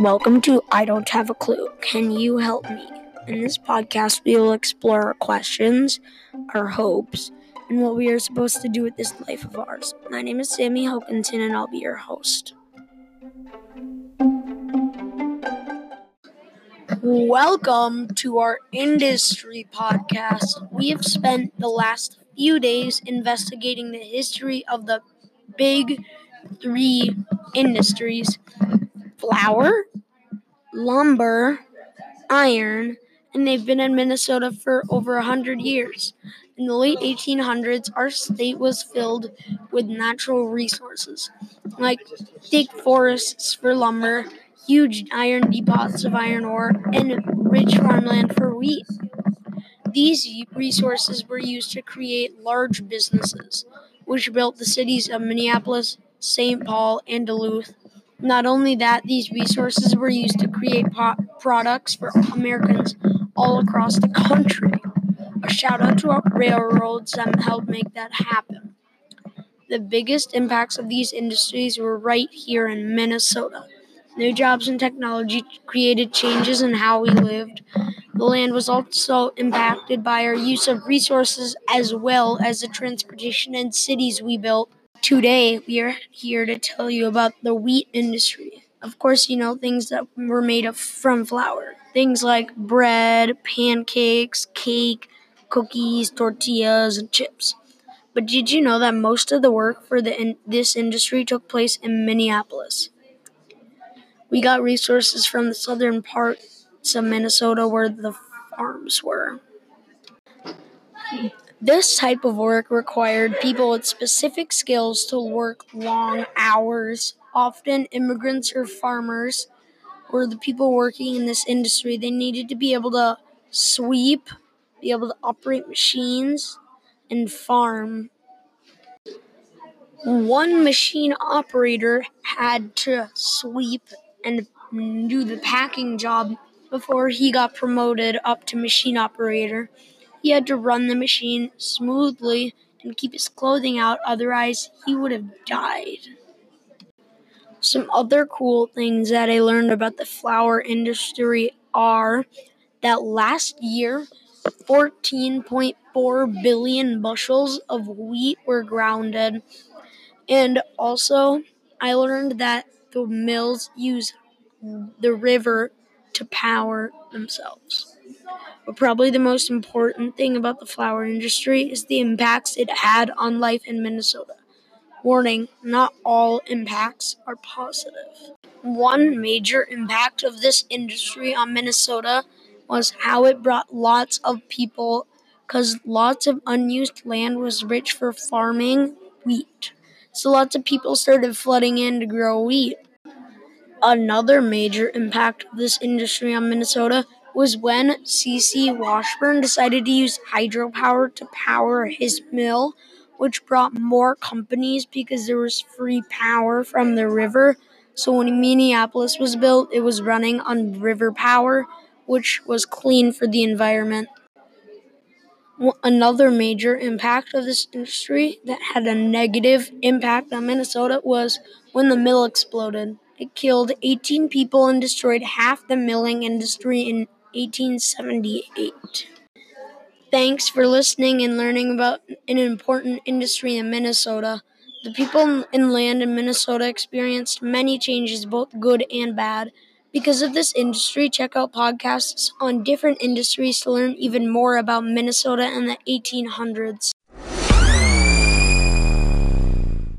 Welcome to I Don't Have a Clue. Can you help me? In this podcast, we will explore our questions, our hopes, and what we are supposed to do with this life of ours. My name is Sammy Hokinson, and I'll be your host. Welcome to our industry podcast. We have spent the last few days investigating the history of the big three industries flour, lumber, iron, and they've been in Minnesota for over a hundred years. In the late 1800s, our state was filled with natural resources, like thick forests for lumber, huge iron deposits of iron ore, and rich farmland for wheat. These resources were used to create large businesses, which built the cities of Minneapolis, St. Paul, and Duluth. Not only that, these resources were used to create products for Americans all across the country. A shout out to our railroads that helped make that happen. The biggest impacts of these industries were right here in Minnesota. New jobs and technology created changes in how we lived. The land was also impacted by our use of resources as well as the transportation and cities we built. Today, we are here to tell you about the wheat industry. Of course, you know things that were made of from flour. Things like bread, pancakes, cake, cookies, tortillas, and chips. But did you know that most of the work for the in- this industry took place in Minneapolis? We got resources from the southern parts of Minnesota where the farms were. This type of work required people with specific skills to work long hours. Often, immigrants or farmers were the people working in this industry. They needed to be able to sweep, be able to operate machines, and farm. One machine operator had to sweep and do the packing job before he got promoted up to machine operator. He had to run the machine smoothly and keep his clothing out, otherwise, he would have died. Some other cool things that I learned about the flour industry are that last year, 14.4 billion bushels of wheat were grounded. And also, I learned that the mills use the river to power themselves. But probably the most important thing about the flour industry is the impacts it had on life in Minnesota. Warning, not all impacts are positive. One major impact of this industry on Minnesota was how it brought lots of people because lots of unused land was rich for farming wheat. So lots of people started flooding in to grow wheat. Another major impact of this industry on Minnesota was when C.C. Washburn decided to use hydropower to power his mill, which brought more companies because there was free power from the river. So when Minneapolis was built, it was running on river power, which was clean for the environment. Another major impact of this industry that had a negative impact on Minnesota was when the mill exploded. It killed 18 people and destroyed half the milling industry in 1878. Thanks for listening and learning about an important industry in Minnesota. The people in land in Minnesota experienced many changes, both good and bad. Because of this industry, check out podcasts on different industries to learn even more about Minnesota in the 1800s.